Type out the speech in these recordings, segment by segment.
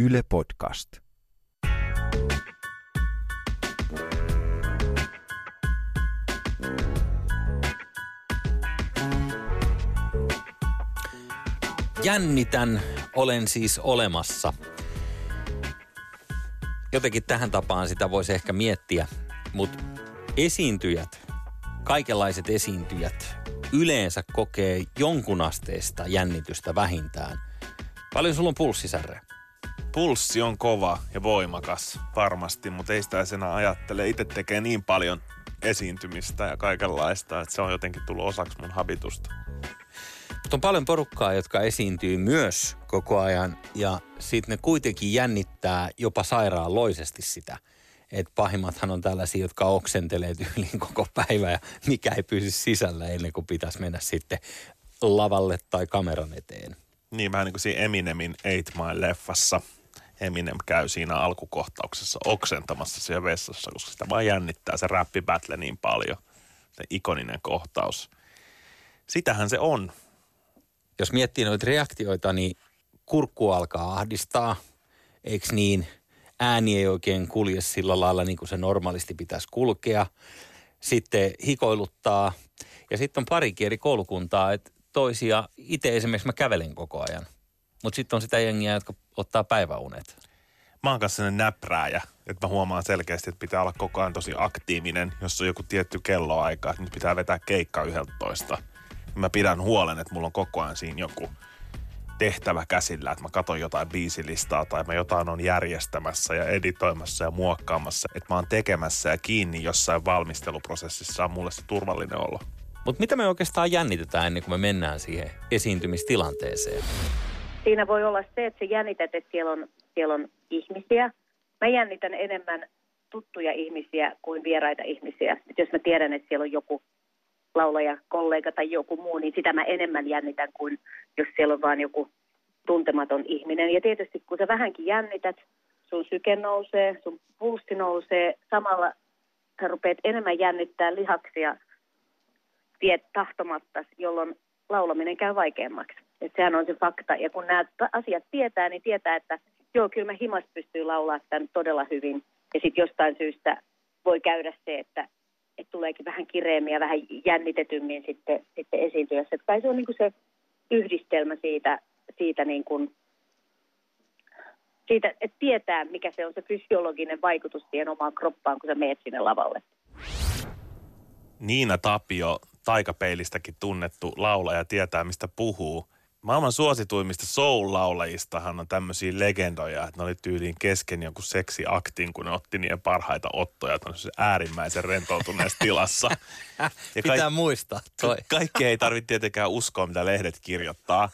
Yle Podcast. Jännitän, olen siis olemassa. Jotenkin tähän tapaan sitä voisi ehkä miettiä, mutta esiintyjät, kaikenlaiset esiintyjät, yleensä kokee jonkun asteista jännitystä vähintään. Paljon sulla on pulssisärre? Pulssi on kova ja voimakas varmasti, mutta ei sitä sen ajattele. Itse tekee niin paljon esiintymistä ja kaikenlaista, että se on jotenkin tullut osaksi mun habitusta. Mutta on paljon porukkaa, jotka esiintyy myös koko ajan ja sitten ne kuitenkin jännittää jopa sairaaloisesti sitä. Että pahimmathan on tällaisia, jotka oksentelee tyyliin koko päivä ja mikä ei pysy sisällä ennen kuin pitäisi mennä sitten lavalle tai kameran eteen. Niin vähän niin kuin siinä Eminemin Eight Mile-leffassa. Eminem käy siinä alkukohtauksessa oksentamassa siellä vessassa, koska sitä vaan jännittää se räppibattle niin paljon. Se ikoninen kohtaus. Sitähän se on. Jos miettii noita reaktioita, niin kurkku alkaa ahdistaa, eikö niin? Ääni ei oikein kulje sillä lailla niin kuin se normaalisti pitäisi kulkea. Sitten hikoiluttaa. Ja sitten on pari eri koulukuntaa, että toisia, itse esimerkiksi mä kävelen koko ajan. Mutta sitten on sitä jengiä, jotka ottaa päiväunet. Mä oon kanssa näprääjä, että mä huomaan selkeästi, että pitää olla koko ajan tosi aktiivinen, jos on joku tietty kelloaika, että nyt pitää vetää keikka 11. Mä pidän huolen, että mulla on koko ajan siinä joku tehtävä käsillä, että mä katson jotain biisilistaa tai mä jotain on järjestämässä ja editoimassa ja muokkaamassa, että mä oon tekemässä ja kiinni jossain valmisteluprosessissa on mulle se turvallinen olo. Mutta mitä me oikeastaan jännitetään ennen kuin me mennään siihen esiintymistilanteeseen? Siinä voi olla se, että se jännität, että siellä on, siellä on ihmisiä. Mä jännitän enemmän tuttuja ihmisiä kuin vieraita ihmisiä. Et jos mä tiedän, että siellä on joku laulaja, kollega tai joku muu, niin sitä mä enemmän jännitän kuin jos siellä on vain joku tuntematon ihminen. Ja tietysti kun sä vähänkin jännität, sun syke nousee, sun pulssi nousee, samalla sä rupeat enemmän jännittää lihaksia tiet tahtomatta, jolloin laulaminen käy vaikeammaksi. Et sehän on se fakta. Ja kun nämä asiat tietää, niin tietää, että joo, kyllä mä himas pystyy laulaa tämän todella hyvin. Ja sitten jostain syystä voi käydä se, että, että tuleekin vähän kireemmin ja vähän jännitetymmin sitten, sitten esiintyessä. Että kai se on niin kuin se yhdistelmä siitä, siitä, niin siitä, että tietää, mikä se on se fysiologinen vaikutus siihen omaan kroppaan, kun sä meet sinne lavalle. Niina Tapio, taikapeilistäkin tunnettu laulaja, tietää mistä puhuu. Maailman suosituimmista soul-laulajistahan on tämmöisiä legendoja, että ne oli tyyliin kesken jonkun seksiaktin, kun ne otti niiden parhaita ottoja se äärimmäisen rentoutuneessa tilassa. Ja Pitää kaik- muistaa toi. Kaikki ei tarvitse tietenkään uskoa, mitä lehdet kirjoittaa.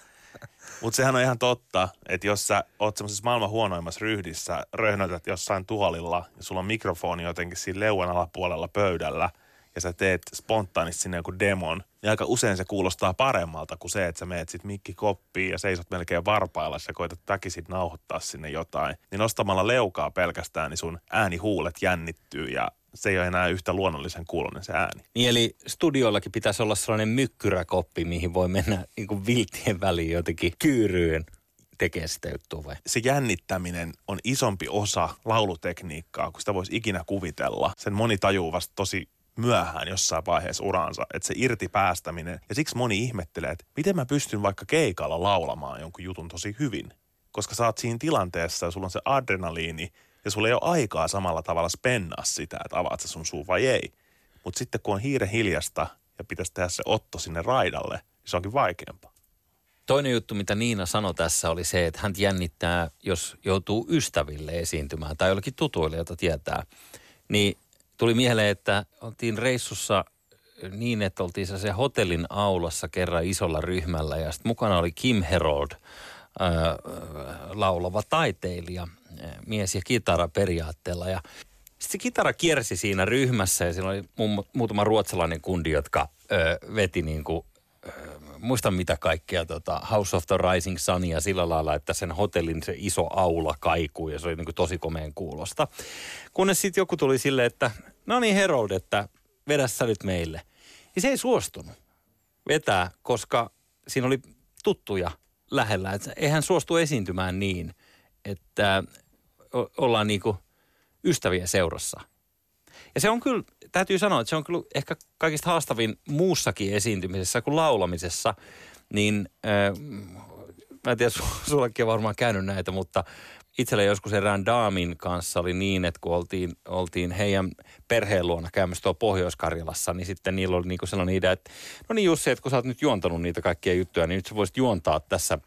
Mutta sehän on ihan totta, että jos sä oot semmoisessa maailman huonoimmassa ryhdissä, röhnötät jossain tuolilla ja sulla on mikrofoni jotenkin siinä leuan alapuolella pöydällä – ja sä teet spontaanisti sinne joku demon, niin aika usein se kuulostaa paremmalta kuin se, että sä meet sit mikki koppiin ja seisot melkein varpailla ja koetat väkisit nauhoittaa sinne jotain. Niin nostamalla leukaa pelkästään, niin sun äänihuulet jännittyy ja se ei ole enää yhtä luonnollisen kuulonen se ääni. Niin eli studioillakin pitäisi olla sellainen mykkyräkoppi, mihin voi mennä niin kuin viltien väliin jotenkin kyyryyn tekee sitä juttua vai? Se jännittäminen on isompi osa laulutekniikkaa, kun sitä voisi ikinä kuvitella. Sen moni tajuu vasta tosi myöhään jossain vaiheessa uransa, että se irti päästäminen. Ja siksi moni ihmettelee, että miten mä pystyn vaikka keikalla laulamaan jonkun jutun tosi hyvin. Koska sä oot siinä tilanteessa ja sulla on se adrenaliini ja sulla ei ole aikaa samalla tavalla spennaa sitä, että avaat sä sun suu vai ei. Mutta sitten kun on hiire hiljasta ja pitäisi tehdä se otto sinne raidalle, niin se onkin vaikeampaa. Toinen juttu, mitä Niina sanoi tässä, oli se, että hän jännittää, jos joutuu ystäville esiintymään tai jollekin tutuille, jota tietää. Niin tuli mieleen, että oltiin reissussa niin, että oltiin se hotellin aulassa kerran isolla ryhmällä ja sitten mukana oli Kim Herold, ää, laulava taiteilija, mies ja kitara periaatteella ja sitten se kitara kiersi siinä ryhmässä ja siinä oli muutama ruotsalainen kundi, jotka ö, veti niin kuin muista mitä kaikkea, tota, House of the Rising Sunia sillä lailla, että sen hotellin se iso aula kaikuu ja se oli niin kuin tosi komeen kuulosta. Kunnes sitten joku tuli silleen, että no niin Herold, että vedä sä nyt meille. Ja se ei suostunut vetää, koska siinä oli tuttuja lähellä. Että eihän suostu esiintymään niin, että ollaan niinku ystävien seurassa. Ja se on kyllä, täytyy sanoa, että se on kyllä ehkä kaikista haastavin muussakin esiintymisessä kuin laulamisessa. Niin äh, mä en tiedä, sullekin on varmaan käynyt näitä, mutta itsellä joskus erään daamin kanssa oli niin, että kun oltiin, oltiin heidän perheen luona käymässä tuolla Pohjois-Karjalassa, niin sitten niillä oli niinku sellainen idea, että no niin Jussi, että kun sä oot nyt juontanut niitä kaikkia juttuja, niin nyt sä voisit juontaa tässä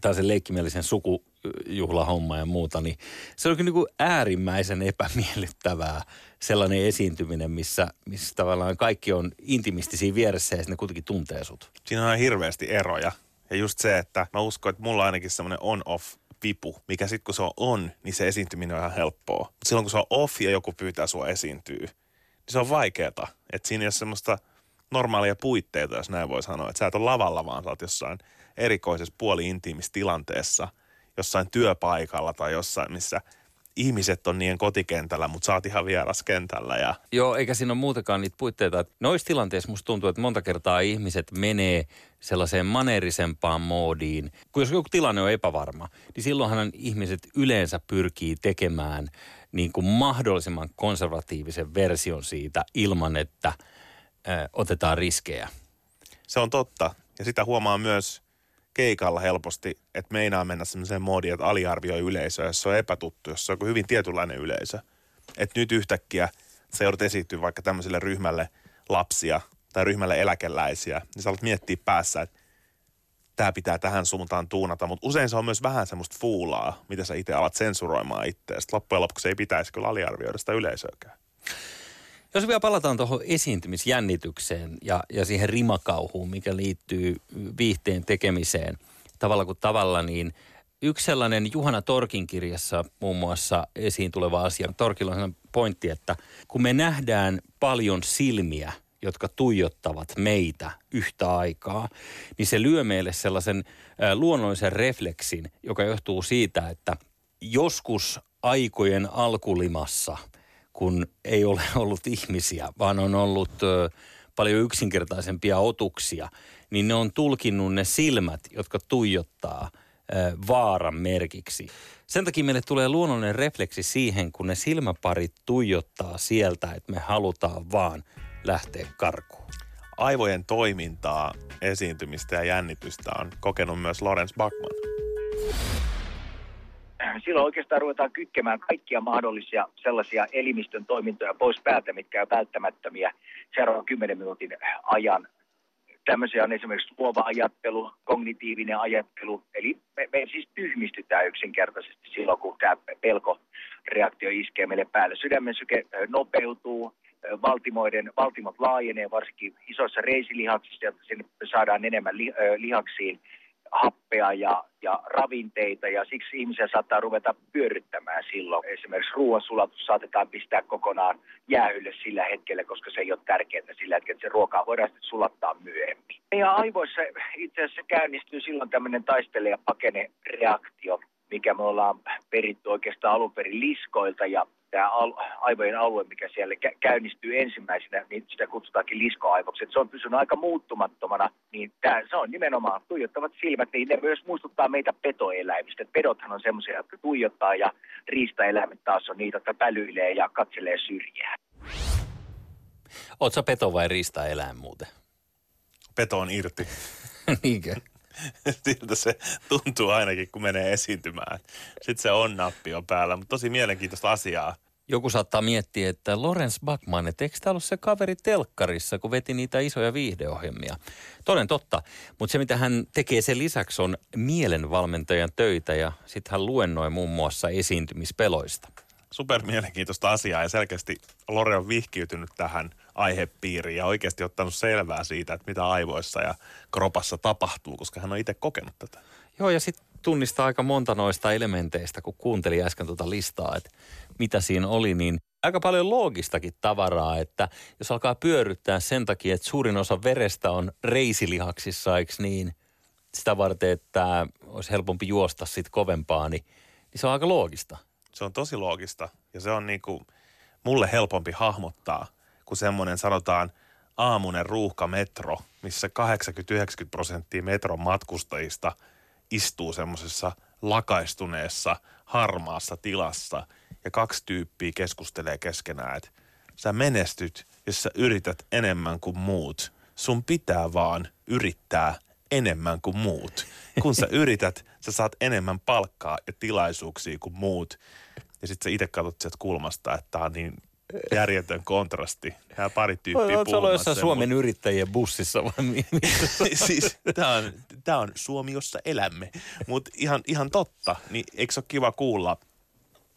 tällaisen leikkimielisen sukujuhlahomma ja muuta, niin se oli niin kuin äärimmäisen epämiellyttävää sellainen esiintyminen, missä, missä tavallaan kaikki on intimistisiä vieressä ja ne kuitenkin tuntee sut. Siinä on hirveästi eroja. Ja just se, että mä uskon, että mulla ainakin semmoinen on-off vipu, mikä sitten kun se on on, niin se esiintyminen on ihan helppoa. Mutta silloin kun se on off ja joku pyytää sua esiintyy, niin se on vaikeeta. Että siinä ei ole semmoista normaalia puitteita, jos näin voi sanoa. Että sä et ole lavalla, vaan sä oot jossain erikoisessa puoli-intiimissä tilanteessa, jossain työpaikalla tai jossain, missä ihmiset on niiden kotikentällä, mutta sä oot ihan vieras kentällä. Ja... Joo, eikä siinä ole muutenkaan niitä puitteita. Noissa tilanteissa musta tuntuu, että monta kertaa ihmiset menee sellaiseen maneerisempaan moodiin. Kun jos joku tilanne on epävarma, niin silloinhan ihmiset yleensä pyrkii tekemään niin kuin mahdollisimman konservatiivisen version siitä ilman, että äh, otetaan riskejä. Se on totta. Ja sitä huomaa myös keikalla helposti, että meinaa mennä semmoiseen moodiin, että aliarvioi yleisöä, jos se on epätuttu, jos se on hyvin tietynlainen yleisö. Että nyt yhtäkkiä sä joudut esiintyä vaikka tämmöiselle ryhmälle lapsia tai ryhmälle eläkeläisiä, niin sä alat miettiä päässä, että tämä pitää tähän suuntaan tuunata, mutta usein se on myös vähän semmoista fuulaa, mitä sä itse alat sensuroimaan itseäsi. Loppujen lopuksi ei pitäisi kyllä aliarvioida sitä yleisöäkään. Jos vielä palataan tuohon esiintymisjännitykseen ja, ja siihen rimakauhuun, mikä liittyy viihteen tekemiseen tavalla kuin tavalla, niin yksi sellainen Juhana Torkin kirjassa muun muassa esiin tuleva asia. Torkilla on sellainen pointti, että kun me nähdään paljon silmiä, jotka tuijottavat meitä yhtä aikaa, niin se lyö meille sellaisen luonnollisen refleksin, joka johtuu siitä, että joskus aikojen alkulimassa – kun ei ole ollut ihmisiä, vaan on ollut paljon yksinkertaisempia otuksia, niin ne on tulkinnut ne silmät, jotka tuijottaa vaaran merkiksi. Sen takia meille tulee luonnollinen refleksi siihen, kun ne silmäparit tuijottaa sieltä, että me halutaan vaan lähteä karkuun. Aivojen toimintaa, esiintymistä ja jännitystä on kokenut myös Lorenz Bachmann silloin oikeastaan ruvetaan kytkemään kaikkia mahdollisia sellaisia elimistön toimintoja pois päältä, mitkä on välttämättömiä seuraavan 10 minuutin ajan. Tämmöisiä on esimerkiksi luova ajattelu, kognitiivinen ajattelu, eli me, me siis tyhmistytään yksinkertaisesti silloin, kun tämä pelkoreaktio iskee meille päälle. Sydämen syke nopeutuu, valtimoiden, valtimot laajenee, varsinkin isoissa reisilihaksissa, jotta sinne saadaan enemmän li, lihaksiin happea ja, ja ravinteita ja siksi ihmisiä saattaa ruveta pyöryttämään silloin. Esimerkiksi ruoansulatus saatetaan pistää kokonaan jäähylle sillä hetkellä, koska se ei ole tärkeää sillä hetkellä, että se ruokaa voidaan sitten sulattaa myöhemmin. Ja aivoissa itse asiassa käynnistyy silloin tämmöinen taistele- ja pakene reaktio, mikä me ollaan peritty oikeastaan alun perin liskoilta ja tämä aivojen alue, mikä siellä käynnistyy ensimmäisenä, niin sitä kutsutaankin liskoaivoksi. se on pysynyt aika muuttumattomana, niin tämä, se on nimenomaan tuijottavat silmät, niin ne myös muistuttaa meitä petoeläimistä. Pedothan on semmoisia, jotka tuijottaa ja riistaeläimet taas on niitä, jotka pälyilee ja katselee syrjää. Oletko peto vai riistaeläin muuten? Peto on irti. Niinkö? Siltä se tuntuu ainakin, kun menee esiintymään. Sitten se on-nappi on päällä, mutta tosi mielenkiintoista asiaa. Joku saattaa miettiä, että Lorenz Backman, että eikö tämä ollut se kaveri telkkarissa, kun veti niitä isoja viihdeohjelmia? Toden totta, mutta se mitä hän tekee sen lisäksi on mielenvalmentajan töitä ja sitten hän luennoi muun muassa esiintymispeloista. Super mielenkiintoista asiaa ja selkeästi Lore on vihkiytynyt tähän aihepiiriin ja oikeasti ottanut selvää siitä, että mitä aivoissa ja kropassa tapahtuu, koska hän on itse kokenut tätä. Joo, ja sitten tunnistaa aika monta noista elementeistä, kun kuuntelin äsken tuota listaa, että mitä siinä oli, niin aika paljon loogistakin tavaraa, että jos alkaa pyöryttää sen takia, että suurin osa verestä on reisilihaksissa, eikö niin, sitä varten, että olisi helpompi juosta sitten kovempaa, niin, niin se on aika loogista. Se on tosi loogista ja se on niinku mulle helpompi hahmottaa – kuin semmoinen sanotaan aamunen ruuhkametro, missä 80-90 prosenttia metron matkustajista istuu semmoisessa lakaistuneessa harmaassa tilassa ja kaksi tyyppiä keskustelee keskenään, että sä menestyt, jos sä yrität enemmän kuin muut. Sun pitää vaan yrittää enemmän kuin muut. Kun sä yrität, sä saat enemmän palkkaa ja tilaisuuksia kuin muut. Ja sitten sä itse katsot sieltä kulmasta, että tää on niin järjetön kontrasti. Nämä pari tyyppiä Oletko ollut jossain Suomen mut- yrittäjien bussissa vai siis tämä on, tää on Suomi, jossa elämme. Mutta ihan, ihan totta, niin eikö ole kiva kuulla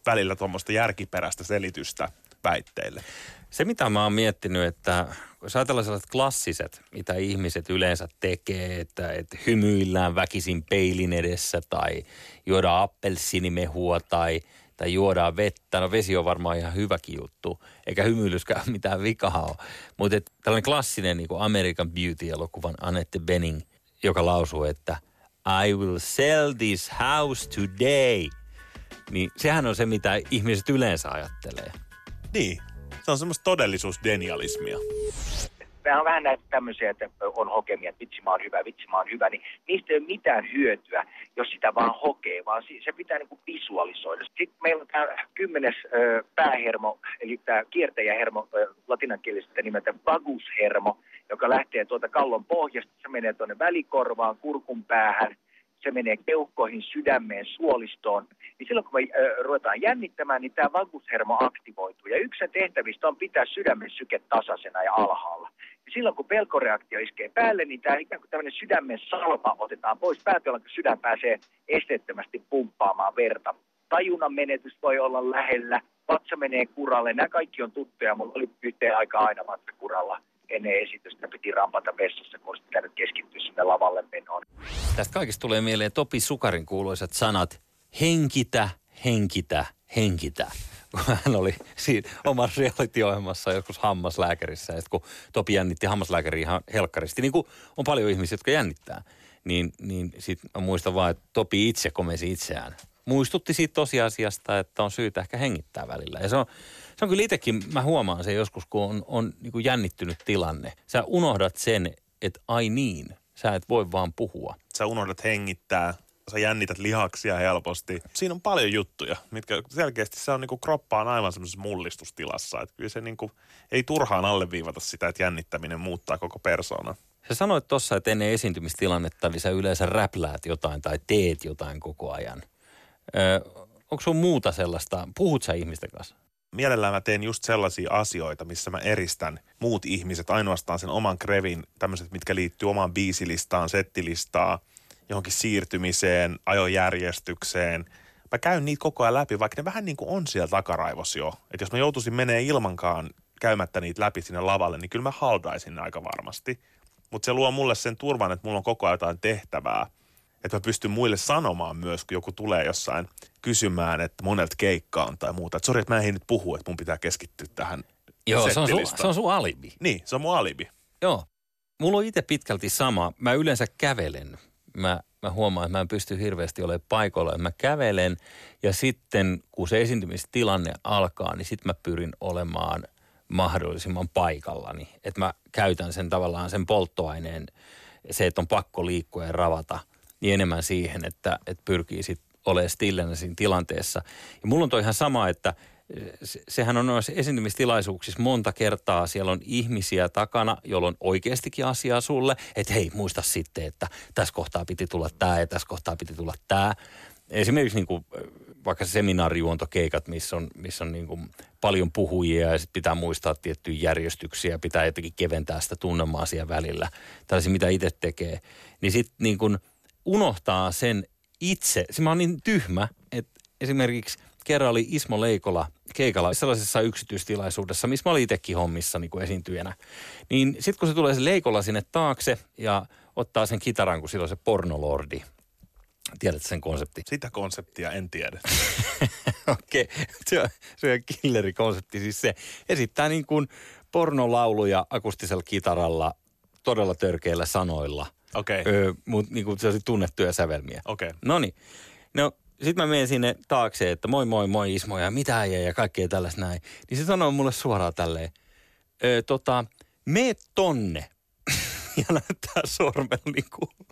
välillä tuommoista järkiperäistä selitystä väitteille? Se, mitä mä oon miettinyt, että jos ajatellaan sellaiset klassiset, mitä ihmiset yleensä tekee, että, että hymyillään väkisin peilin edessä tai juodaan appelsiinimehua tai, tai juodaan vettä. No vesi on varmaan ihan hyväkin juttu, eikä hymyilyskään mitään vikaa ole. Mutta tällainen klassinen niin American Beauty-elokuvan Annette Bening, joka lausuu, että I will sell this house today. Niin sehän on se, mitä ihmiset yleensä ajattelee. Niin, se on semmoista todellisuusdenialismia. Nämä on vähän näitä tämmöisiä, että on hokemia, että vitsi mä oon hyvä, vitsi mä oon hyvä, niin niistä ei ole mitään hyötyä, jos sitä vaan hokee, vaan se pitää niin kuin visualisoida. Sitten meillä on tämä kymmenes päähermo, eli tämä kiertäjähermo latinankielisestä nimeltä vagushermo, joka lähtee tuolta kallon pohjasta, se menee tuonne välikorvaan, kurkun päähän, se menee keuhkoihin, sydämeen, suolistoon, niin silloin kun me ö, ruvetaan jännittämään, niin tämä vagushermo aktivoituu. Ja yksi tehtävistä on pitää sydämen syke tasaisena ja alhaalla. Silloin kun pelkoreaktio iskee päälle, niin tämä ikään kuin tämmöinen sydämen salva otetaan pois päältä, jolloin sydän pääsee esteettömästi pumppaamaan verta. Tajunnan menetys voi olla lähellä, vatsa menee kuralle, nämä kaikki on tuttuja. Mulla oli yhteen aikaa aina vatsa kuralla ennen esitystä, piti rampata vessassa, kun olisi pitänyt keskittyä sinne lavalle menoon. Tästä kaikesta tulee mieleen Topi Sukarin kuuluisat sanat, henkitä, henkitä, henkitä. Kun hän oli siinä omassa reality-ohjelmassa joskus hammaslääkärissä, ja kun Topi jännitti hammaslääkäriä ihan helkkaristi, niin kuin on paljon ihmisiä, jotka jännittää, niin, niin sit mä muistan vaan, että Topi itse komesi itseään. Muistutti siitä tosiasiasta, että on syytä ehkä hengittää välillä. Ja se on, se on kyllä itsekin, mä huomaan sen joskus, kun on, on niin kuin jännittynyt tilanne. Sä unohdat sen, että ai niin, sä et voi vaan puhua. Sä unohdat hengittää, sä jännität lihaksia helposti. Siinä on paljon juttuja, mitkä selkeästi se on niinku kroppaan aivan semmoisessa mullistustilassa. Että kyllä se niinku, ei turhaan alleviivata sitä, että jännittäminen muuttaa koko persoona. Sä sanoit tuossa, että ennen esiintymistilannetta niin sä yleensä räpläät jotain tai teet jotain koko ajan. Ö, onko sun muuta sellaista, puhut sä ihmisten kanssa? Mielellään mä teen just sellaisia asioita, missä mä eristän muut ihmiset ainoastaan sen oman krevin, tämmöiset, mitkä liittyy omaan biisilistaan, settilistaan, johonkin siirtymiseen, ajojärjestykseen. Mä käyn niitä koko ajan läpi, vaikka ne vähän niin kuin on siellä takaraivos jo. Että jos mä joutuisin menee ilmankaan käymättä niitä läpi sinne lavalle, niin kyllä mä haldaisin ne aika varmasti. Mutta se luo mulle sen turvan, että mulla on koko ajan jotain tehtävää. Että mä pystyn muille sanomaan myös, kun joku tulee jossain kysymään, että monelta keikka on tai muuta. Että sori, että mä en nyt puhu, että mun pitää keskittyä tähän Joo, se on, su, settilistaan. se on sun alibi. Niin, se on mun alibi. Joo. Mulla on itse pitkälti sama. Mä yleensä kävelen. Mä, mä huomaan, että mä en pysty hirveästi olemaan paikalla. Mä kävelen ja sitten kun se esiintymistilanne alkaa, niin sitten mä pyrin olemaan mahdollisimman paikallani. Että mä käytän sen tavallaan sen polttoaineen, se, että on pakko liikkua ja ravata, niin enemmän siihen, että, että pyrkii sitten olemaan stillänä siinä tilanteessa. Ja mulla on toi ihan sama, että sehän on noissa esiintymistilaisuuksissa monta kertaa, siellä on ihmisiä takana, joilla on oikeastikin asiaa sulle, että hei, muista sitten, että tässä kohtaa piti tulla tämä ja tässä kohtaa piti tulla tämä. Esimerkiksi niin kuin, vaikka seminaarijuontokeikat, missä on, missä on niin kuin paljon puhujia ja sit pitää muistaa tiettyjä järjestyksiä, pitää jotenkin keventää sitä tunnelmaa siellä välillä, tällaisia mitä itse tekee, niin sitten niin unohtaa sen itse. Se mä oon niin tyhmä, että esimerkiksi kerran oli Ismo Leikola keikalla sellaisessa yksityistilaisuudessa, missä mä olin itsekin hommissa niin kuin esiintyjänä. Niin sitten kun se tulee se Leikola sinne taakse ja ottaa sen kitaran, kun sillä on se pornolordi. Tiedätkö sen konsepti? Sitä konseptia en tiedä. Okei, se on, se on killerikonsepti. Siis se esittää niin kuin pornolauluja akustisella kitaralla, todella törkeillä sanoilla. Okei, okay. Öö, Mutta niin kuin tunnettuja sävelmiä. okei. Okay. No niin. No, sitten mä menen sinne taakse, että moi moi moi Ismo ja mitä äijä ja kaikkea tällaista näin. Niin se sanoo mulle suoraan tälleen, öö, tota, mee tonne. ja näyttää sormen niin kuin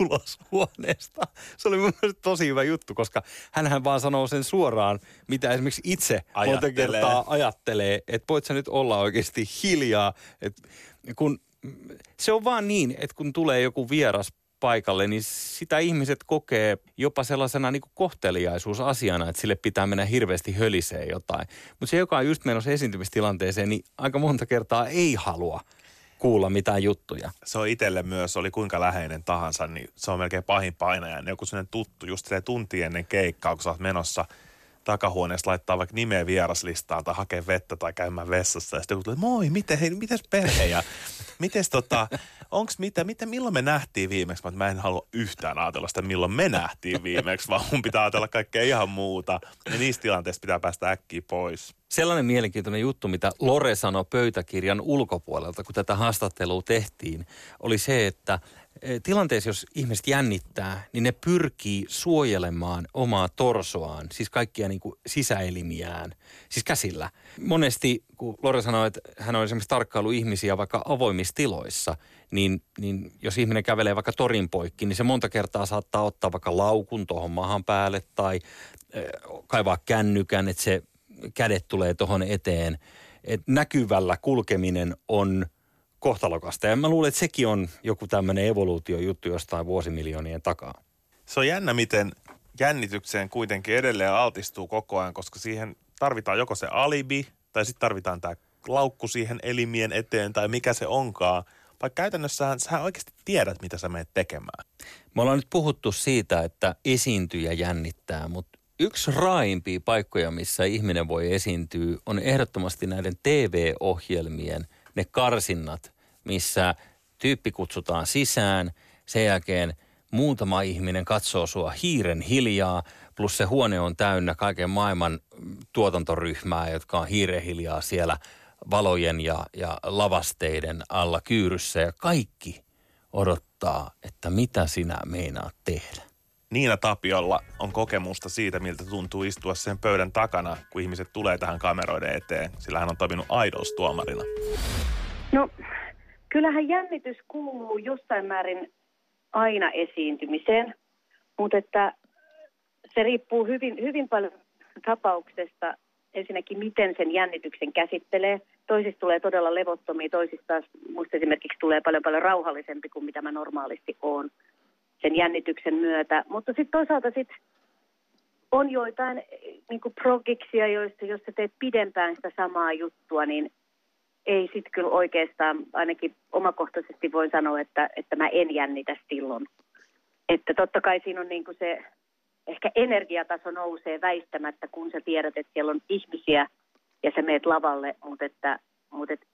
ulos huoneesta. Se oli mun mielestä tosi hyvä juttu, koska hänhän vaan sanoo sen suoraan, mitä esimerkiksi itse ajattelee. monta kertaa ajattelee, että voit sä nyt olla oikeasti hiljaa. että kun se on vaan niin, että kun tulee joku vieras paikalle, niin sitä ihmiset kokee jopa sellaisena niin kuin kohteliaisuusasiana, että sille pitää mennä hirveästi höliseen jotain. Mutta se, joka on just menossa esiintymistilanteeseen, niin aika monta kertaa ei halua kuulla mitään juttuja. Se on itselle myös, oli kuinka läheinen tahansa, niin se on melkein pahin painaja. Joku sellainen tuttu, just se tunti ennen keikkaa, kun sä oot menossa – takahuoneessa laittaa vaikka nimeä vieraslistaan tai hakee vettä tai käymään vessassa. Ja sitten joku tulee, moi, miten, hei, mites perhe ja mites tota, onks mitä, mitä, milloin me nähtiin viimeksi? Mä, mä en halua yhtään ajatella sitä, milloin me nähtiin viimeksi, vaan mun pitää ajatella kaikkea ihan muuta. Ja niistä tilanteista pitää päästä äkkiä pois. Sellainen mielenkiintoinen juttu, mitä Lore sanoi pöytäkirjan ulkopuolelta, kun tätä haastattelua tehtiin, oli se, että tilanteessa, jos ihmiset jännittää, niin ne pyrkii suojelemaan omaa torsoaan, siis kaikkia niin kuin sisäelimiään, siis käsillä. Monesti, kun Lore sanoi, että hän on esimerkiksi tarkkailu ihmisiä vaikka avoimissa tiloissa, niin, niin jos ihminen kävelee vaikka torin poikki, niin se monta kertaa saattaa ottaa vaikka laukun tuohon mahan päälle tai äh, kaivaa kännykän, että se kädet tulee tuohon eteen. Et näkyvällä kulkeminen on kohtalokasta. Ja mä luulen, että sekin on joku tämmöinen evoluutiojuttu jostain vuosimiljoonien takaa. Se on jännä, miten jännitykseen kuitenkin edelleen altistuu koko ajan, koska siihen tarvitaan joko se alibi, tai sitten tarvitaan tämä laukku siihen elimien eteen, tai mikä se onkaan. Vaikka käytännössä sä oikeasti tiedät, mitä sä menet tekemään. Me ollaan nyt puhuttu siitä, että esiintyjä jännittää, mutta yksi raaimpia paikkoja, missä ihminen voi esiintyä, on ehdottomasti näiden TV-ohjelmien ne karsinnat, missä tyyppi kutsutaan sisään, sen jälkeen muutama ihminen katsoo sua hiiren hiljaa, plus se huone on täynnä kaiken maailman tuotantoryhmää, jotka on hiiren hiljaa siellä valojen ja, ja lavasteiden alla kyyryssä ja kaikki odottaa, että mitä sinä meinaat tehdä. Niina Tapiolla on kokemusta siitä, miltä tuntuu istua sen pöydän takana, kun ihmiset tulee tähän kameroiden eteen, sillä hän on toiminut Idols-tuomarina. No, kyllähän jännitys kuuluu jossain määrin aina esiintymiseen, mutta että se riippuu hyvin, hyvin paljon tapauksesta ensinnäkin, miten sen jännityksen käsittelee. Toisista tulee todella levottomia, toisista taas muista esimerkiksi tulee paljon paljon rauhallisempi kuin mitä mä normaalisti oon sen jännityksen myötä. Mutta sitten toisaalta sit on joitain niin progiksia, joista jos sä teet pidempään sitä samaa juttua, niin ei sitten kyllä oikeastaan, ainakin omakohtaisesti voin sanoa, että, että mä en jännitä silloin. Että totta kai siinä on niin kuin se, ehkä energiataso nousee väistämättä, kun sä tiedät, että siellä on ihmisiä ja sä meet lavalle, mutta että, mutta että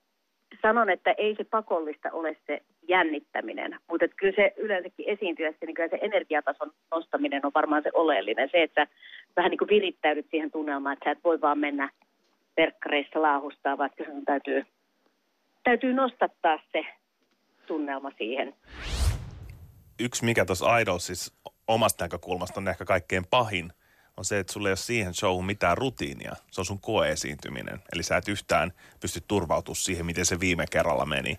sanon, että ei se pakollista ole se jännittäminen, mutta että kyllä se yleensäkin esiintyessä, niin kyllä se energiatason nostaminen on varmaan se oleellinen. Se, että vähän niin kuin virittäydyt siihen tunnelmaan, että sä et voi vaan mennä verkkareissa laahustaa, vaan kyllä täytyy täytyy nostattaa se tunnelma siihen. Yksi mikä tuossa Idolsissa omasta näkökulmasta on ehkä kaikkein pahin, on se, että sulla ei ole siihen showhun mitään rutiinia. Se on sun koeesiintyminen. Eli sä et yhtään pysty turvautumaan siihen, miten se viime kerralla meni.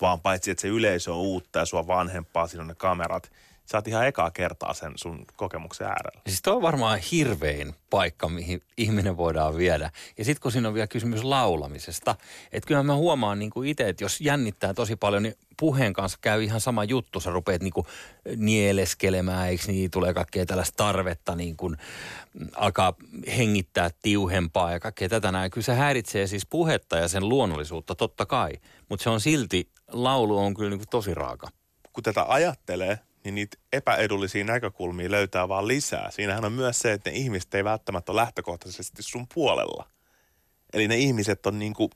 Vaan paitsi, että se yleisö on uutta ja sua vanhempaa, siinä on ne kamerat – sä oot ihan ekaa kertaa sen sun kokemuksen äärellä. Siis toi on varmaan hirvein paikka, mihin ihminen voidaan viedä. Ja sitten kun siinä on vielä kysymys laulamisesta, että kyllä mä huomaan niin itse, että jos jännittää tosi paljon, niin puheen kanssa käy ihan sama juttu. Sä rupeat niin kuin nieleskelemään, eikö niin, tulee kaikkea tällaista tarvetta niin kuin alkaa hengittää tiuhempaa ja kaikkea tätä näin. Kyllä se häiritsee siis puhetta ja sen luonnollisuutta totta kai, mutta se on silti, laulu on kyllä niin kuin tosi raaka. Kun tätä ajattelee, niin niitä epäedullisia näkökulmia löytää vaan lisää. Siinähän on myös se, että ne ihmiset ei välttämättä ole lähtökohtaisesti sun puolella. Eli ne ihmiset on niinku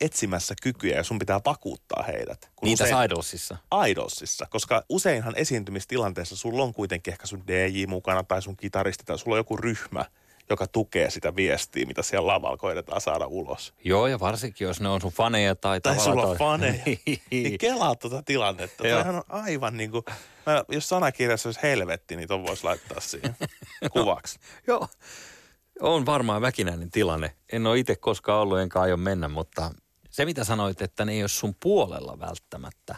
etsimässä kykyjä ja sun pitää vakuuttaa heidät. Kun Niitä usein, Idolsissa. Idolsissa, koska useinhan esiintymistilanteessa sulla on kuitenkin ehkä sun DJ mukana tai sun kitaristi tai sulla on joku ryhmä – joka tukee sitä viestiä, mitä siellä lavalla koetetaan saada ulos. Joo, ja varsinkin jos ne on sun faneja tai Tai sulla on faneja. niin kelaa tuota tilannetta. Toihan on aivan niin kuin, mä, jos sanakirjassa olisi helvetti, niin ton voisi laittaa siihen kuvaksi. Joo, on varmaan väkinäinen tilanne. En ole itse koskaan ollut, enkä aio mennä, mutta se mitä sanoit, että ne ei ole sun puolella välttämättä.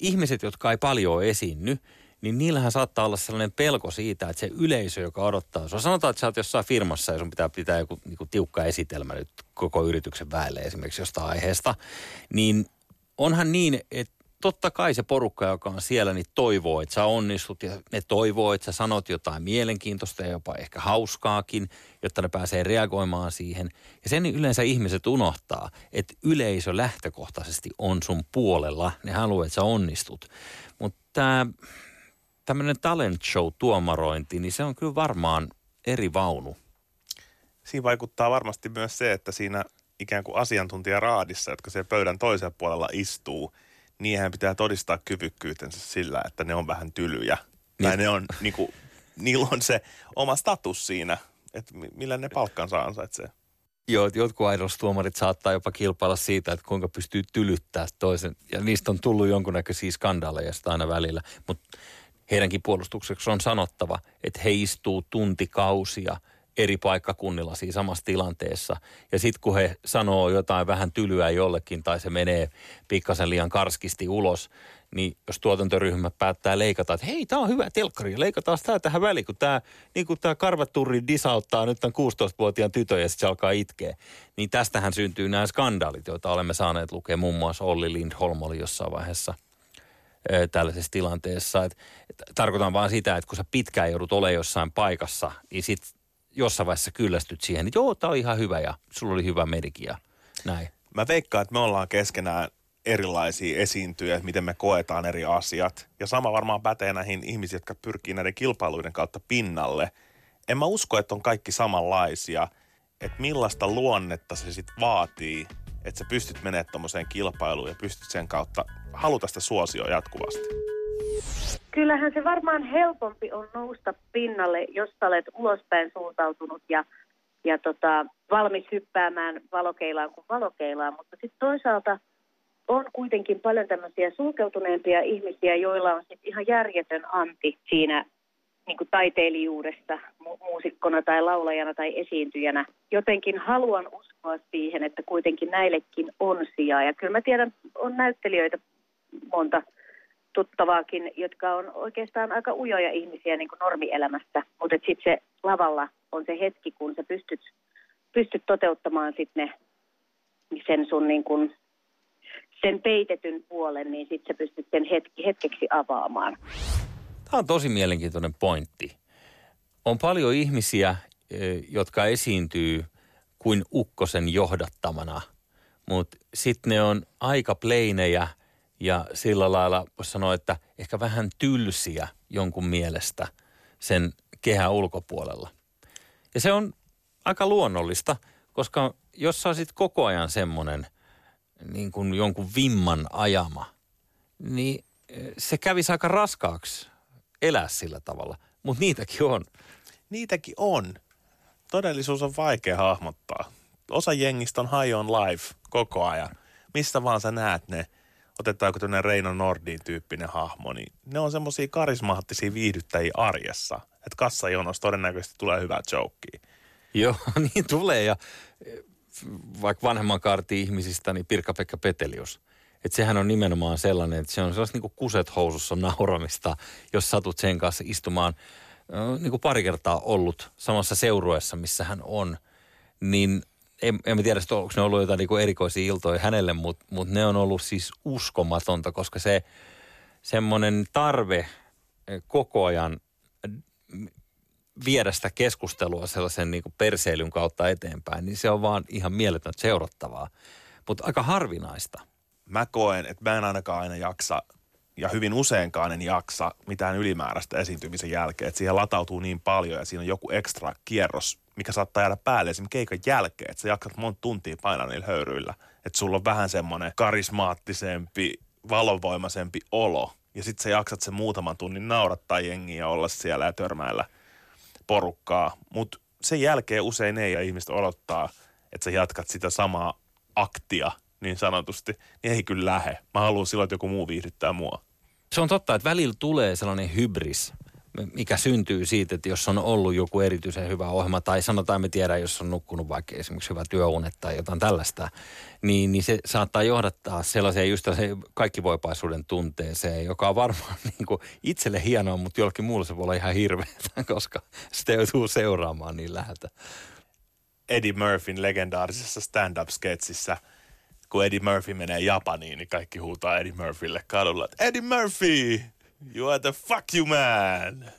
Ihmiset, jotka ei paljon esiinny, niin niillähän saattaa olla sellainen pelko siitä, että se yleisö, joka odottaa, jos sanotaan, että sä oot jossain firmassa ja sun pitää pitää joku niin tiukka esitelmä nyt koko yrityksen väelle esimerkiksi jostain aiheesta, niin onhan niin, että totta kai se porukka, joka on siellä, niin toivoo, että sä onnistut ja ne toivoo, että sä sanot jotain mielenkiintoista ja jopa ehkä hauskaakin, jotta ne pääsee reagoimaan siihen. Ja sen yleensä ihmiset unohtaa, että yleisö lähtökohtaisesti on sun puolella. Ne haluaa, että sä onnistut. Mutta tämmöinen talent show tuomarointi, niin se on kyllä varmaan eri vaunu. Siinä vaikuttaa varmasti myös se, että siinä ikään kuin asiantuntijaraadissa, jotka siellä pöydän toisella puolella istuu – niihin pitää todistaa kyvykkyytensä sillä, että ne on vähän tylyjä. Niin. Tai ne on, niin kuin, niillä on se oma status siinä, että millä ne palkkansa ansaitsee. Joo, jotkut aidostuomarit saattaa jopa kilpailla siitä, että kuinka pystyy tylyttää toisen. Ja niistä on tullut jonkunnäköisiä skandaaleja sitä aina välillä. Mutta heidänkin puolustukseksi on sanottava, että he istuu tuntikausia – eri paikkakunnilla siinä samassa tilanteessa. Ja sitten kun he sanoo jotain vähän tylyä jollekin tai se menee pikkasen liian karskisti ulos, niin jos tuotantoryhmä päättää leikata, että hei, tämä on hyvä telkkari, leikataan tämä tähän väliin, kun tämä niin karvatturri disauttaa nyt tämän 16-vuotiaan tytön ja sitten se alkaa itkeä. Niin tästähän syntyy nämä skandaalit, joita olemme saaneet lukea. Muun muassa Olli Lindholm oli jossain vaiheessa tällaisessa tilanteessa. Et, tarkoitan vaan sitä, että kun sä pitkään joudut olemaan jossain paikassa, niin sit jossain vaiheessa kyllästyt siihen, että joo, tämä on ihan hyvä ja sulla oli hyvä medikin ja näin. Mä veikkaan, että me ollaan keskenään erilaisia esiintyjä, miten me koetaan eri asiat. Ja sama varmaan pätee näihin ihmisiin, jotka pyrkii näiden kilpailuiden kautta pinnalle. En mä usko, että on kaikki samanlaisia. Että millaista luonnetta se sitten vaatii, että sä pystyt menemään tuommoiseen kilpailuun ja pystyt sen kautta haluta sitä suosioa jatkuvasti. Kyllähän se varmaan helpompi on nousta pinnalle, jos olet ulospäin suuntautunut ja, ja tota, valmis hyppäämään valokeilaan kuin valokeilaan, mutta sitten toisaalta on kuitenkin paljon tämmöisiä sulkeutuneempia ihmisiä, joilla on sit ihan järjetön anti siinä niin kuin taiteilijuudessa, mu- muusikkona tai laulajana tai esiintyjänä. Jotenkin haluan uskoa siihen, että kuitenkin näillekin on sijaa. Ja kyllä mä tiedän, on näyttelijöitä monta tuttavaakin, jotka on oikeastaan aika ujoja ihmisiä niin kuin normielämästä. Mutta sitten se lavalla on se hetki, kun sä pystyt, pystyt toteuttamaan sitten sen sun niin kuin, sen peitetyn puolen, niin sitten sä pystyt sen hetki, hetkeksi avaamaan. Tämä on tosi mielenkiintoinen pointti. On paljon ihmisiä, e, jotka esiintyy kuin ukkosen johdattamana, mutta sitten ne on aika pleinejä – ja sillä lailla voisi sanoa, että ehkä vähän tylsiä jonkun mielestä sen kehän ulkopuolella. Ja se on aika luonnollista, koska jos sä olisit koko ajan semmoinen niin kuin jonkun vimman ajama, niin eh, se kävisi aika raskaaksi elää sillä tavalla. Mutta niitäkin on. Niitäkin on. Todellisuus on vaikea hahmottaa. Osa jengistä on high on life koko ajan. Mistä vaan sä näet ne – otetaanko tämmöinen Reino Nordin tyyppinen hahmo, niin ne on semmoisia karismaattisia viihdyttäjiä arjessa. Että kassajonossa todennäköisesti tulee hyvää jokea. Joo, niin tulee ja vaikka vanhemman kaarti ihmisistä, niin Pirkka-Pekka Petelius. Että sehän on nimenomaan sellainen, että se on sellaista niin kuset housussa nauramista, jos satut sen kanssa istumaan niin kuin pari kertaa ollut samassa seurueessa, missä hän on, niin en, en tiedä, onko ne ollut jotain niin kuin erikoisia iltoja hänelle, mutta mut ne on ollut siis uskomatonta, koska se semmoinen tarve koko ajan viedä sitä keskustelua sellaisen niin kuin perseilyn kautta eteenpäin, niin se on vaan ihan mieletön seurattavaa. Mutta aika harvinaista. Mä koen, että mä en ainakaan aina jaksa, ja hyvin useinkaan en jaksa mitään ylimääräistä esiintymisen jälkeen. Että siihen latautuu niin paljon ja siinä on joku ekstra kierros mikä saattaa jäädä päälle esimerkiksi keikan jälkeen, että sä jaksat monta tuntia painaa niillä höyryillä. Että sulla on vähän semmoinen karismaattisempi, valovoimaisempi olo. Ja sitten sä jaksat sen muutaman tunnin naurattaa jengiä ja olla siellä ja törmäillä porukkaa. Mutta sen jälkeen usein ei ja ihmiset odottaa, että sä jatkat sitä samaa aktia niin sanotusti, niin ei kyllä lähe. Mä haluan silloin, että joku muu viihdyttää mua. Se on totta, että välillä tulee sellainen hybris mikä syntyy siitä, että jos on ollut joku erityisen hyvä ohjelma, tai sanotaan me tiedään, jos on nukkunut vaikka esimerkiksi hyvä työunet tai jotain tällaista, niin, niin se saattaa johdattaa sellaiseen just sellaiseen kaikkivoipaisuuden tunteeseen, joka on varmaan niin kuin itselle hienoa, mutta jollekin muulle se voi olla ihan hirveätä, koska sitä joutuu seuraamaan niin läheltä. Eddie Murphyn legendaarisessa stand-up-sketsissä, kun Eddie Murphy menee Japaniin, niin kaikki huutaa Eddie Murphylle kadulla, että Eddie Murphy, you are the fuck you man.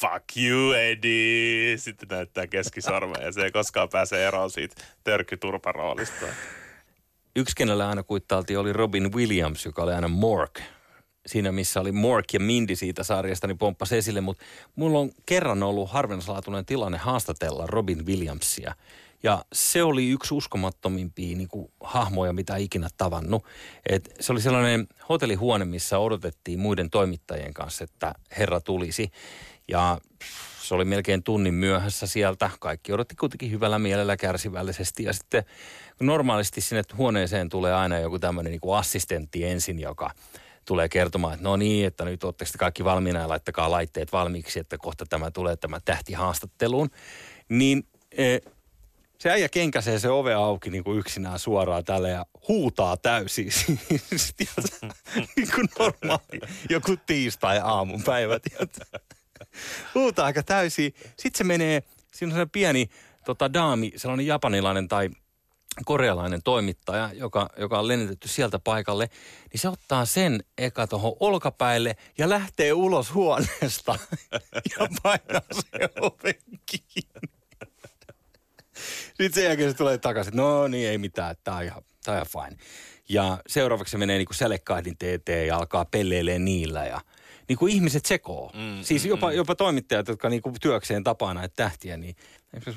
Fuck you, Eddie. Sitten näyttää keskisormen ja se ei koskaan pääse eroon siitä törkkyturparoolista. Yksi, kenelle aina kuittailtiin, oli Robin Williams, joka oli aina Mork. Siinä, missä oli Mork ja Mindy siitä sarjasta, niin pomppasi esille. Mutta mulla on kerran ollut harvinaislaatuinen tilanne haastatella Robin Williamsia. Ja se oli yksi uskomattomimpia niin kuin, hahmoja, mitä ikinä tavannut. Et se oli sellainen hotellihuone, missä odotettiin muiden toimittajien kanssa, että herra tulisi. Ja se oli melkein tunnin myöhässä sieltä. Kaikki odotti kuitenkin hyvällä mielellä kärsivällisesti. Ja sitten normaalisti sinne huoneeseen tulee aina joku tämmöinen niin assistentti ensin, joka tulee kertomaan, että no niin, että nyt ootteko kaikki valmiina ja laittakaa laitteet valmiiksi, että kohta tämä tulee tämä tähti haastatteluun. Niin e, se äijä kenkäsee se ove auki niin kuin yksinään suoraan tälle ja huutaa täysin. niin kuin normaali. Joku tiistai aamun päivä, Huutaa aika täysin. Sitten se menee, siinä on se pieni tota, daami, sellainen japanilainen tai korealainen toimittaja, joka, joka on lennetetty sieltä paikalle, niin se ottaa sen eka tuohon olkapäille ja lähtee ulos huoneesta ja painaa se oven kiinni. Sitten sen jälkeen se tulee takaisin, no niin ei mitään, tämä on ihan, tää on ihan fine. Ja seuraavaksi se menee niin kuin sälekkahdin teeteen ja alkaa pelleilemään niillä ja niin kuin ihmiset sekoo. Mm, siis jopa, mm, jopa toimittajat, jotka niin kuin työkseen tapaa näitä tähtiä, niin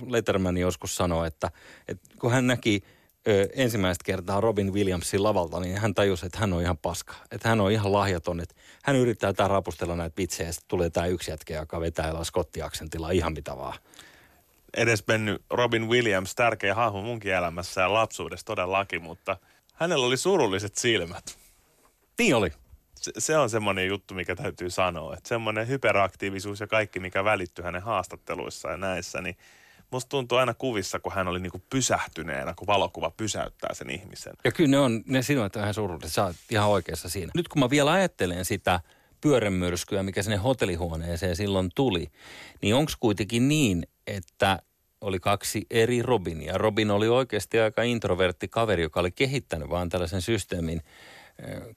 Letterman joskus sanoi, että, että kun hän näki ö, ensimmäistä kertaa Robin Williamsin lavalta, niin hän tajusi, että hän on ihan paska. Että hän on ihan lahjaton, että hän yrittää tää rapustella näitä vitsejä ja sitten tulee tämä yksi jätkä, joka vetää jollain skottiaksentilla ihan mitä vaan edesmennyt Robin Williams, tärkeä hahmo munkin elämässä ja lapsuudessa todellakin, mutta hänellä oli surulliset silmät. Niin oli. Se, se on semmoinen juttu, mikä täytyy sanoa, että semmoinen hyperaktiivisuus ja kaikki, mikä välittyi hänen haastatteluissa ja näissä, niin musta tuntuu aina kuvissa, kun hän oli niinku pysähtyneenä, kun valokuva pysäyttää sen ihmisen. Ja kyllä ne on, ne sinuat ihan surulliset, sä oot ihan oikeassa siinä. Nyt kun mä vielä ajattelen sitä pyörämyrskyä, mikä sinne hotellihuoneeseen silloin tuli, niin onko kuitenkin niin, että oli kaksi eri Robinia. Robin oli oikeasti aika introvertti kaveri, joka oli kehittänyt vaan tällaisen systeemin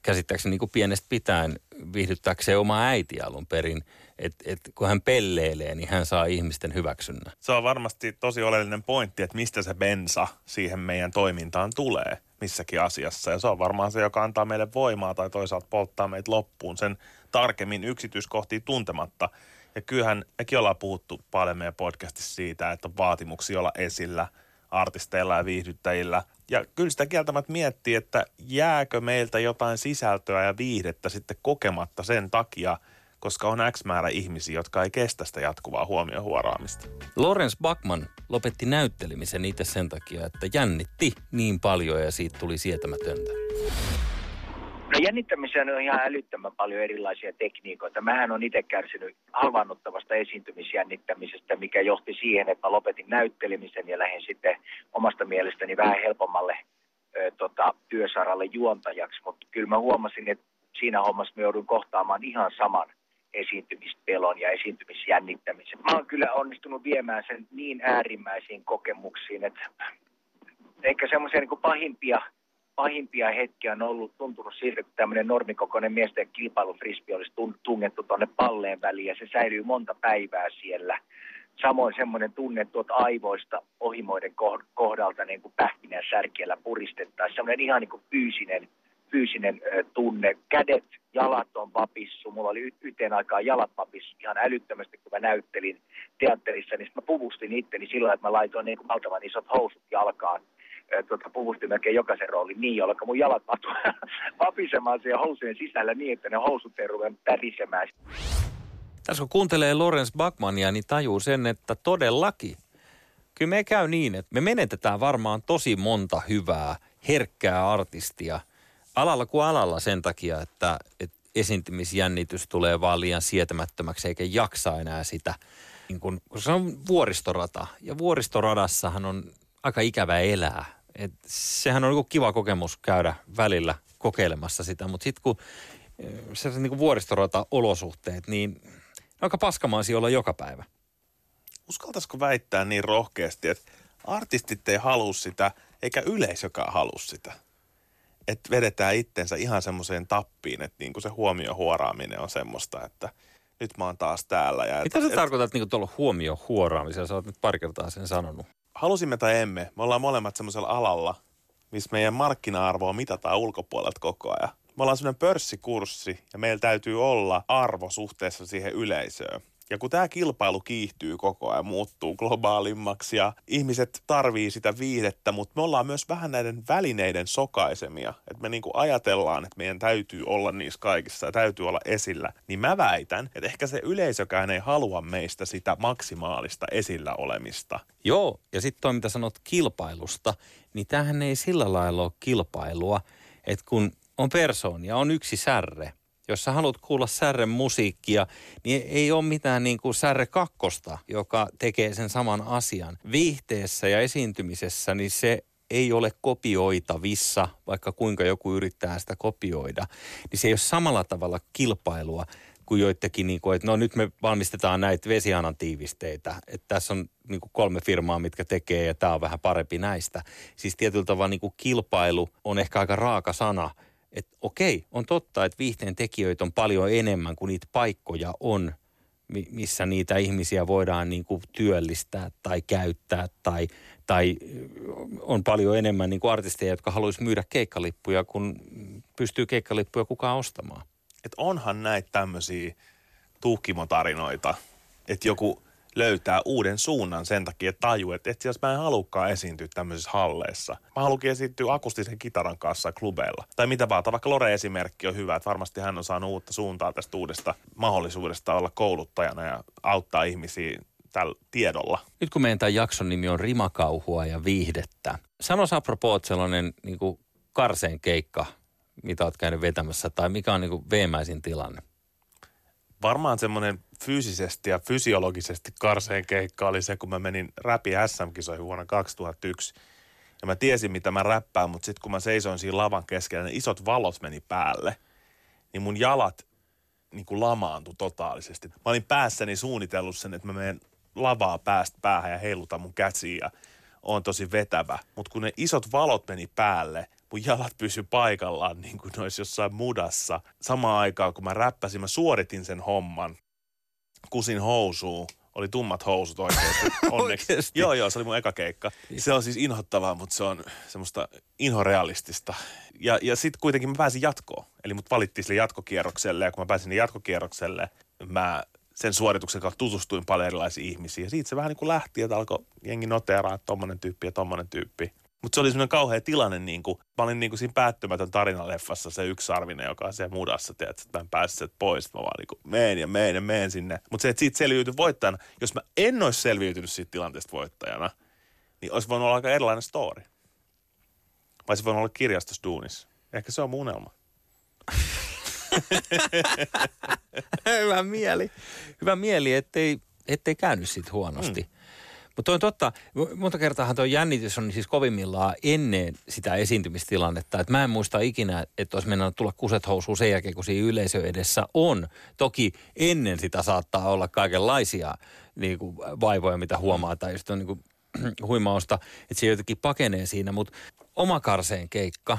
käsittääkseni niin kuin pienestä pitäen viihdyttääkseen omaa äitiä alun perin. Että et, kun hän pelleilee, niin hän saa ihmisten hyväksynnän. Se on varmasti tosi oleellinen pointti, että mistä se bensa siihen meidän toimintaan tulee missäkin asiassa. Ja se on varmaan se, joka antaa meille voimaa tai toisaalta polttaa meitä loppuun sen tarkemmin yksityiskohtiin tuntematta – ja kyllähän mekin ollaan puhuttu paljon meidän podcastissa siitä, että on vaatimuksia olla esillä artisteilla ja viihdyttäjillä. Ja kyllä sitä kieltämättä miettii, että jääkö meiltä jotain sisältöä ja viihdettä sitten kokematta sen takia, koska on X määrä ihmisiä, jotka ei kestä sitä jatkuvaa huomioon huoraamista. Lawrence Bachman lopetti näyttelemisen itse sen takia, että jännitti niin paljon ja siitä tuli sietämätöntä. No jännittämiseen on ihan älyttömän paljon erilaisia tekniikoita. Mähän on itse kärsinyt halvaannuttavasta esiintymisjännittämisestä, mikä johti siihen, että mä lopetin näyttelemisen ja lähdin sitten omasta mielestäni vähän helpommalle ö, tota, työsaralle juontajaksi. Mutta kyllä mä huomasin, että siinä hommassa me joudun kohtaamaan ihan saman esiintymispelon ja esiintymisjännittämisen. Mä oon kyllä onnistunut viemään sen niin äärimmäisiin kokemuksiin, että ehkä semmoisia niin pahimpia – pahimpia hetkiä on ollut tuntunut siltä, että tämmöinen normikokoinen miesten kilpailufrisbi olisi tungettu tuonne palleen väliin ja se säilyy monta päivää siellä. Samoin semmoinen tunne tuot aivoista ohimoiden kohdalta niin kuin pähkinän särkiellä puristettaisiin. Semmoinen ihan niin kuin fyysinen, fyysinen tunne. Kädet, jalat on vapissu. Mulla oli yhteen aikaan jalat vapissu ihan älyttömästi, kun mä näyttelin teatterissa. Niin mä puvustin itteni sillä että mä laitoin niin kuin valtavan isot housut jalkaan tuota, puvusti melkein jokaisen roolin niin, jolloin mun jalat vapisemaan siellä housujen sisällä niin, että ne housut ei ruvennut tärisemään. Tässä kun kuuntelee Lorenz Bachmania, niin tajuu sen, että todellakin. Kyllä me käy niin, että me menetetään varmaan tosi monta hyvää, herkkää artistia alalla kuin alalla sen takia, että, että esiintymisjännitys tulee vaan liian sietämättömäksi eikä jaksa enää sitä. Niin kun, koska se on vuoristorata ja vuoristoradassahan on aika ikävä elää. Et sehän on niin kiva kokemus käydä välillä kokeilemassa sitä, mutta sitten kun eh, se niin vuoristorata-olosuhteet, niin aika paskamaisi olla joka päivä. Uskaltaisiko väittää niin rohkeasti, että artistit ei halua sitä, eikä yleisökään halua sitä? Että vedetään itsensä ihan semmoiseen tappiin, että niinku se huomio huoraaminen on semmoista, että nyt mä oon taas täällä. Ja Mitä sä et, tarkoitat niinku tuolla huomio huoraamisella? Sä oot nyt pari kertaa sen sanonut. Halusimme tai emme, me ollaan molemmat semmoisella alalla, missä meidän markkina-arvoa mitataan ulkopuolelta koko ajan. Me ollaan semmoinen pörssikurssi ja meillä täytyy olla arvo suhteessa siihen yleisöön. Ja kun tämä kilpailu kiihtyy koko ajan, muuttuu globaalimmaksi ja ihmiset tarvii sitä viihdettä, mutta me ollaan myös vähän näiden välineiden sokaisemia. Että me niinku ajatellaan, että meidän täytyy olla niissä kaikissa ja täytyy olla esillä. Niin mä väitän, että ehkä se yleisökään ei halua meistä sitä maksimaalista esillä olemista. Joo, ja sitten toi mitä sanot kilpailusta, niin tähän ei sillä lailla ole kilpailua, että kun on persoonia, on yksi särre, jos sä haluat kuulla särren musiikkia, niin ei ole mitään niin kuin särre kakkosta, joka tekee sen saman asian. Viihteessä ja esiintymisessä, niin se ei ole kopioitavissa, vaikka kuinka joku yrittää sitä kopioida. Niin se ei ole samalla tavalla kilpailua kuin joidenkin, niin kuin, että no nyt me valmistetaan näitä vesianan tiivisteitä. Että tässä on niin kuin kolme firmaa, mitkä tekee ja tämä on vähän parempi näistä. Siis tietyllä tavalla niin kuin kilpailu on ehkä aika raaka sana – että okei, on totta, että viihteen tekijöitä on paljon enemmän kuin niitä paikkoja on, missä niitä ihmisiä voidaan niin kuin työllistää tai käyttää tai, tai on paljon enemmän niin kuin artisteja, jotka haluaisi myydä keikkalippuja, kun pystyy keikkalippuja kukaan ostamaan. Et onhan näitä tämmöisiä tuhkimotarinoita, että joku löytää uuden suunnan sen takia, että tajuu, että etsi jos mä en halukkaan esiintyä tämmöisissä halleissa. Mä haluankin esiintyä akustisen kitaran kanssa klubeilla. Tai mitä vaan, vaikka Lore-esimerkki on hyvä, että varmasti hän on saanut uutta suuntaa tästä uudesta mahdollisuudesta olla kouluttajana ja auttaa ihmisiä tällä tiedolla. Nyt kun meidän tämän jakson nimi on Rimakauhua ja viihdettä. Sano apropos sellainen niin kuin karseen keikka, mitä oot käynyt vetämässä, tai mikä on niin kuin veemäisin tilanne? varmaan semmoinen fyysisesti ja fysiologisesti karseen keikka oli se, kun mä menin räpi SM-kisoihin vuonna 2001. Ja mä tiesin, mitä mä räppään, mutta sitten kun mä seisoin siinä lavan keskellä, ne isot valot meni päälle, niin mun jalat niin kuin lamaantui totaalisesti. Mä olin päässäni suunnitellut sen, että mä menen lavaa päästä päähän ja heilutan mun käsiä ja on tosi vetävä. Mutta kun ne isot valot meni päälle, mun jalat pysy paikallaan niin kuin ne olisi jossain mudassa. Samaan aikaan, kun mä räppäsin, mä suoritin sen homman. Kusin housuun. Oli tummat housut oikeasti. Onneksi. Oikeasti? Joo, joo, se oli mun eka keikka. Se on siis inhottavaa, mutta se on semmoista inhorealistista. Ja, ja sitten kuitenkin mä pääsin jatkoon. Eli mut valittiin sille jatkokierrokselle ja kun mä pääsin jatkokierrokselle, mä sen suorituksen kautta tutustuin paljon erilaisiin ihmisiin. Ja siitä se vähän niin kuin lähti, että alkoi jengi noteraa, että tommonen tyyppi ja tommonen tyyppi. Mutta se oli semmoinen kauhea tilanne, niin kuin, mä olin niin kuin siinä päättymätön tarinaleffassa se yksi arvinen, joka on siellä mudassa, tiedät, että mä en päässyt pois, mä vaan niin kuin meen ja meen ja meen sinne. Mutta se, että siitä selviytyi voittajana, jos mä en olisi selviytynyt siitä tilanteesta voittajana, niin olisi voinut olla aika erilainen story. Mä olisin voinut olla kirjastossa duunissa. Ehkä se on mun unelma. Hyvä mieli. Hyvä mieli, ettei, ettei käynyt siitä huonosti. Mm. Mutta on totta, monta kertaa tuo jännitys on siis kovimmillaan ennen sitä esiintymistilannetta. Et mä en muista ikinä, että olisi mennä tulla kuset housuun sen jälkeen, kun siinä yleisö edessä on. Toki ennen sitä saattaa olla kaikenlaisia niin kuin vaivoja, mitä huomaa, tai just on niin kuin, huimausta, että se jotenkin pakenee siinä. Mutta oma karseen keikka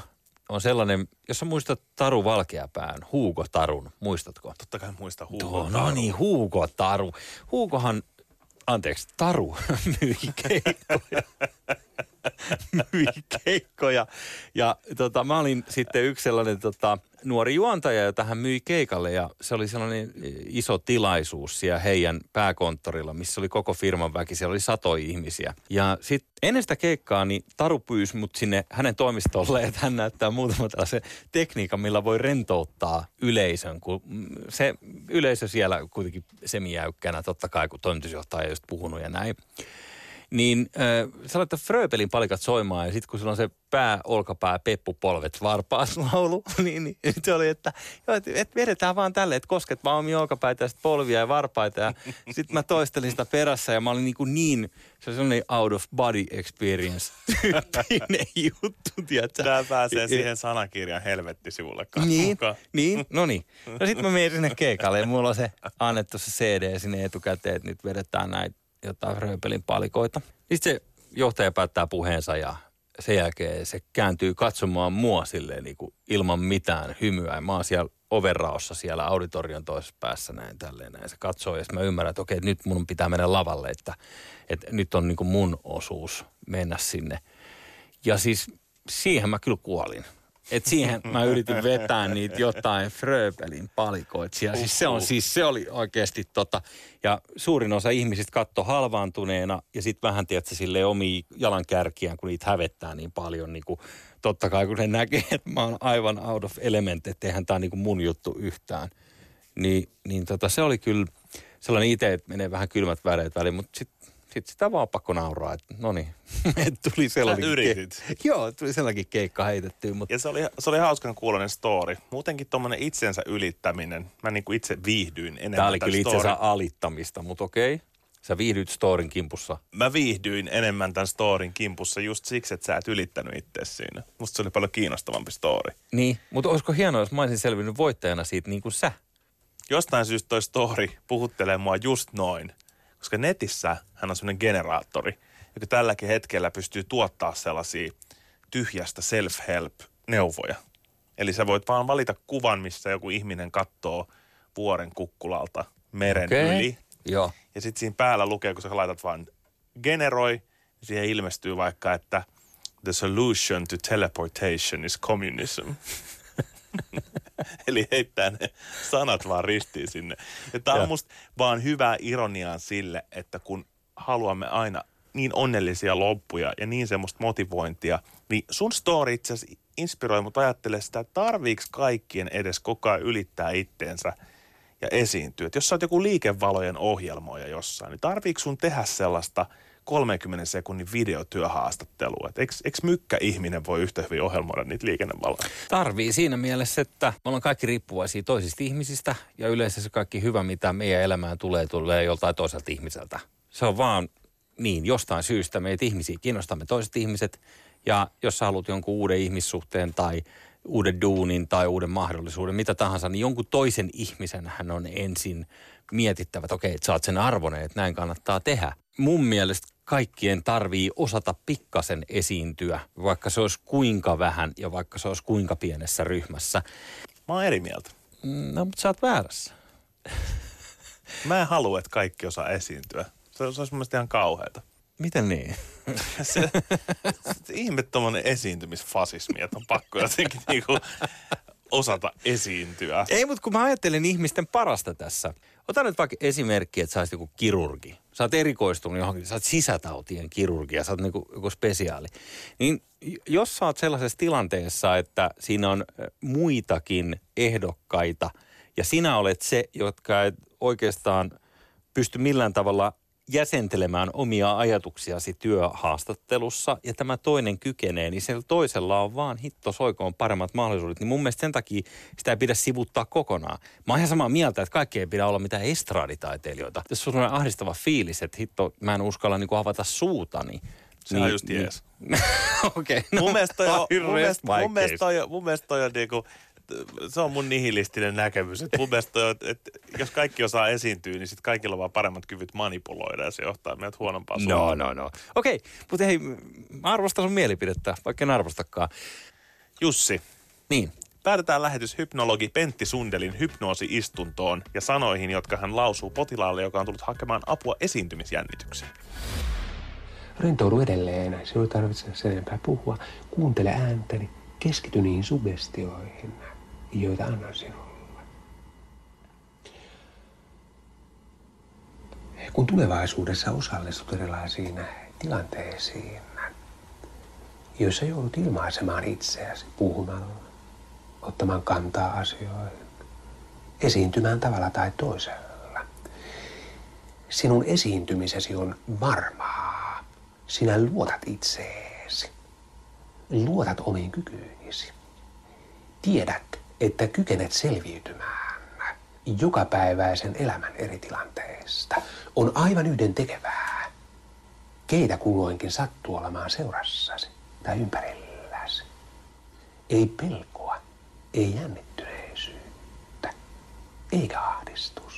on sellainen, jos sä muistat Taru Valkeapään, Huuko Tarun, muistatko? Totta kai muista Tuo, Hugo. no niin, Huuko Taru. Huukohan anteeksi, Taru myi keikkoja. Myi keikkoja. Ja tota, mä olin sitten yksi sellainen tota, nuori juontaja, jota hän myi keikalle. Ja se oli sellainen iso tilaisuus siellä heidän pääkonttorilla, missä oli koko firman väki. Siellä oli satoja ihmisiä. Ja sitten ennen sitä keikkaa, niin Taru pyysi mut sinne hänen toimistolle, että hän näyttää muutama tällaisen tekniikan, millä voi rentouttaa yleisön. Kun se yleisö siellä kuitenkin semijäykkänä, totta kai, kun toimitusjohtaja on just puhunut ja näin. Niin äh, sä laitat Fröbelin palikat soimaan ja sitten kun sulla on se pää, olkapää, peppu, polvet, varpaas laulu, niin, niin se oli, että, joo, että, että vedetään vaan tälle, että kosket vaan omia olkapäitä ja polvia ja varpaita. Ja sitten mä toistelin sitä perässä ja mä olin niin, kuin niin se on sellainen out of body experience tyyppinen juttu, tiedätkö? Tämä pääsee siihen sanakirjan helvettisivulle niin, mukaan. niin, no niin. No sitten mä menin sinne keikalle ja mulla on se annettu se CD sinne etukäteen, että nyt vedetään näitä jotain rööpelin palikoita. Sitten se johtaja päättää puheensa ja sen jälkeen se kääntyy katsomaan mua silleen niin kuin ilman mitään hymyä. Mä oon siellä overraossa siellä auditorion toisessa päässä näin tälleen näin. Se katsoo ja mä ymmärrän, että okei, nyt mun pitää mennä lavalle, että, että nyt on niin kuin mun osuus mennä sinne. Ja siis siihen mä kyllä kuolin. Et siihen mä yritin vetää niitä jotain Fröbelin palikoita. Siis se, on, siis se oli oikeasti tota. Ja suurin osa ihmisistä katto halvaantuneena ja sitten vähän tiedätkö sille omia jalankärkiään, kun niitä hävettää niin paljon. Niin kuin, totta kai kun ne näkee, että mä oon aivan out of element, että eihän tää niin mun juttu yhtään. Niin, niin tota, se oli kyllä sellainen itse, että menee vähän kylmät väreet väliin, mutta sitten sitten sitä vaan pakko nauraa, että no niin, tuli sellainen... Yritit. Ke- Joo, tuli sellainen keikka heitettyä. Mutta... Ja se oli, se oli hauskan kuulonen story. Muutenkin tuommoinen itsensä ylittäminen. Mä niin kuin itse viihdyin enemmän Tämä oli kyllä itsensä storin. alittamista, mutta okei. Sä viihdyt storin kimpussa. Mä viihdyin enemmän tämän storin kimpussa just siksi, että sä et ylittänyt itse siinä. Musta se oli paljon kiinnostavampi story. Niin, mutta olisiko hienoa, jos mä olisin selvinnyt voittajana siitä niin kuin sä? Jostain syystä toi story puhuttelee mua just noin. Koska netissä hän on semmoinen generaattori, joka tälläkin hetkellä pystyy tuottaa sellaisia tyhjästä self-help-neuvoja. Eli sä voit vaan valita kuvan, missä joku ihminen katsoo vuoren kukkulalta meren Okei. yli. Joo. Ja sitten siinä päällä lukee, kun sä laitat vaan generoi, niin siihen ilmestyy vaikka, että the solution to teleportation is communism. Eli heittää ne sanat vaan ristiin sinne. Ja tämä on musta vaan hyvää ironiaa sille, että kun haluamme aina niin onnellisia loppuja ja niin semmoista motivointia, niin sun story itse asiassa inspiroi mut ajattele sitä, että tarviiks kaikkien edes koko ajan ylittää itteensä ja esiintyä. Et jos sä oot joku liikevalojen ohjelmoija jossain, niin tarviiko sun tehdä sellaista 30 sekunnin videotyöhaastattelua? Et eikö, eikö mykkä ihminen voi yhtä hyvin ohjelmoida niitä liikennevaloja? Tarvii siinä mielessä, että me ollaan kaikki riippuvaisia toisista ihmisistä ja yleensä se kaikki hyvä, mitä meidän elämään tulee, tulee joltain toiselta ihmiseltä. Se on vaan niin, jostain syystä meitä ihmisiä kiinnostamme toiset ihmiset ja jos sä haluat jonkun uuden ihmissuhteen tai uuden duunin tai uuden mahdollisuuden, mitä tahansa, niin jonkun toisen ihmisen hän on ensin mietittävä, että okei, että sä oot sen arvoinen, että näin kannattaa tehdä. Mun mielestä kaikkien tarvii osata pikkasen esiintyä, vaikka se olisi kuinka vähän ja vaikka se olisi kuinka pienessä ryhmässä. Mä oon eri mieltä. No, mutta sä oot väärässä. Mä en halua, että kaikki osaa esiintyä. Se, se olisi mun mielestä ihan kauheata. Miten niin? Se, se ihme tommonen esiintymisfasismi, että on pakko jotenkin niinku osata esiintyä. Ei, mutta kun mä ajattelen ihmisten parasta tässä. Ota nyt vaikka esimerkki, että sä olisit joku kirurgi. Sä oot erikoistunut johonkin, sä oot sisätautien kirurgi ja sä oot niinku joku spesiaali. Niin jos sä oot sellaisessa tilanteessa, että siinä on muitakin ehdokkaita ja sinä olet se, jotka et oikeastaan pysty millään tavalla jäsentelemään omia ajatuksiasi työhaastattelussa ja tämä toinen kykenee, niin sillä toisella on vaan hitto soikoon paremmat mahdollisuudet. Niin mun mielestä sen takia sitä ei pidä sivuttaa kokonaan. Mä oon ihan samaa mieltä, että kaikki ei pidä olla mitään estraaditaiteilijoita. Jos sulla on ahdistava fiilis, että hitto, mä en uskalla niinku avata suutani. Se on just jees. Okei, no, mun mielestä toi on, mun mielestä, mun mielestä toi, on- mun mielestä toi on niinku, se on mun nihilistinen näkemys. Et mun mielestä on, että jos kaikki osaa esiintyä, niin sitten kaikilla on vaan paremmat kyvyt manipuloida ja se johtaa meidät huonompaan No, suuntaan. no, no. Okei, mutta hei, mä arvostan sun mielipidettä, vaikka en arvostakaan. Jussi, Niin, päätetään lähetys hypnologi Pentti Sundelin hypnoosi-istuntoon ja sanoihin, jotka hän lausuu potilaalle, joka on tullut hakemaan apua esiintymisjännitykseen. Rentoudu edelleen. Sinun ei tarvitse sen enempää puhua. Kuuntele ääntäni. Keskity niihin sugestioihin, joita annan sinulle. Kun tulevaisuudessa osallistut erilaisiin tilanteisiin, joissa joudut ilmaisemaan itseäsi puhumalla, ottamaan kantaa asioihin, esiintymään tavalla tai toisella, sinun esiintymisesi on varmaa Sinä luotat itseesi. Luotat omiin kykyisi. Tiedät, että kykenet selviytymään jokapäiväisen elämän eri tilanteista. On aivan yhden tekevää, keitä kulloinkin sattuu olemaan seurassasi tai ympärilläsi. Ei pelkoa, ei jännittyneisyyttä, eikä ahdistua.